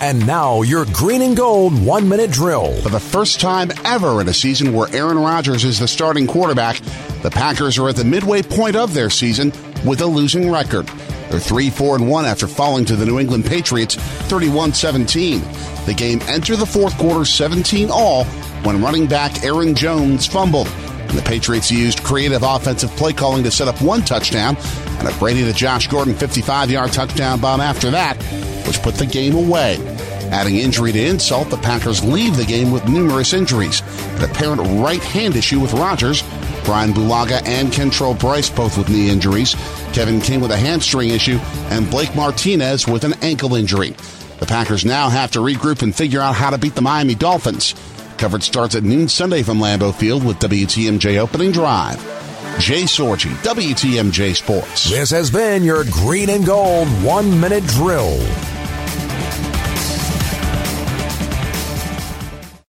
And now, your green and gold one minute drill. For the first time ever in a season where Aaron Rodgers is the starting quarterback, the Packers are at the midway point of their season with a losing record. They're 3 4 and 1 after falling to the New England Patriots 31 17. The game entered the fourth quarter 17 all when running back Aaron Jones fumbled. And the Patriots used creative offensive play calling to set up one touchdown and a Brady to Josh Gordon 55 yard touchdown bomb after that, which put the game away. Adding injury to insult, the Packers leave the game with numerous injuries. An apparent right hand issue with Rodgers, Brian Bulaga and Kentrell Brice both with knee injuries, Kevin King with a hamstring issue, and Blake Martinez with an ankle injury. The Packers now have to regroup and figure out how to beat the Miami Dolphins. Coverage starts at noon Sunday from Lambeau Field with WTMJ opening drive. Jay Sorgi, WTMJ Sports. This has been your green and gold one minute drill.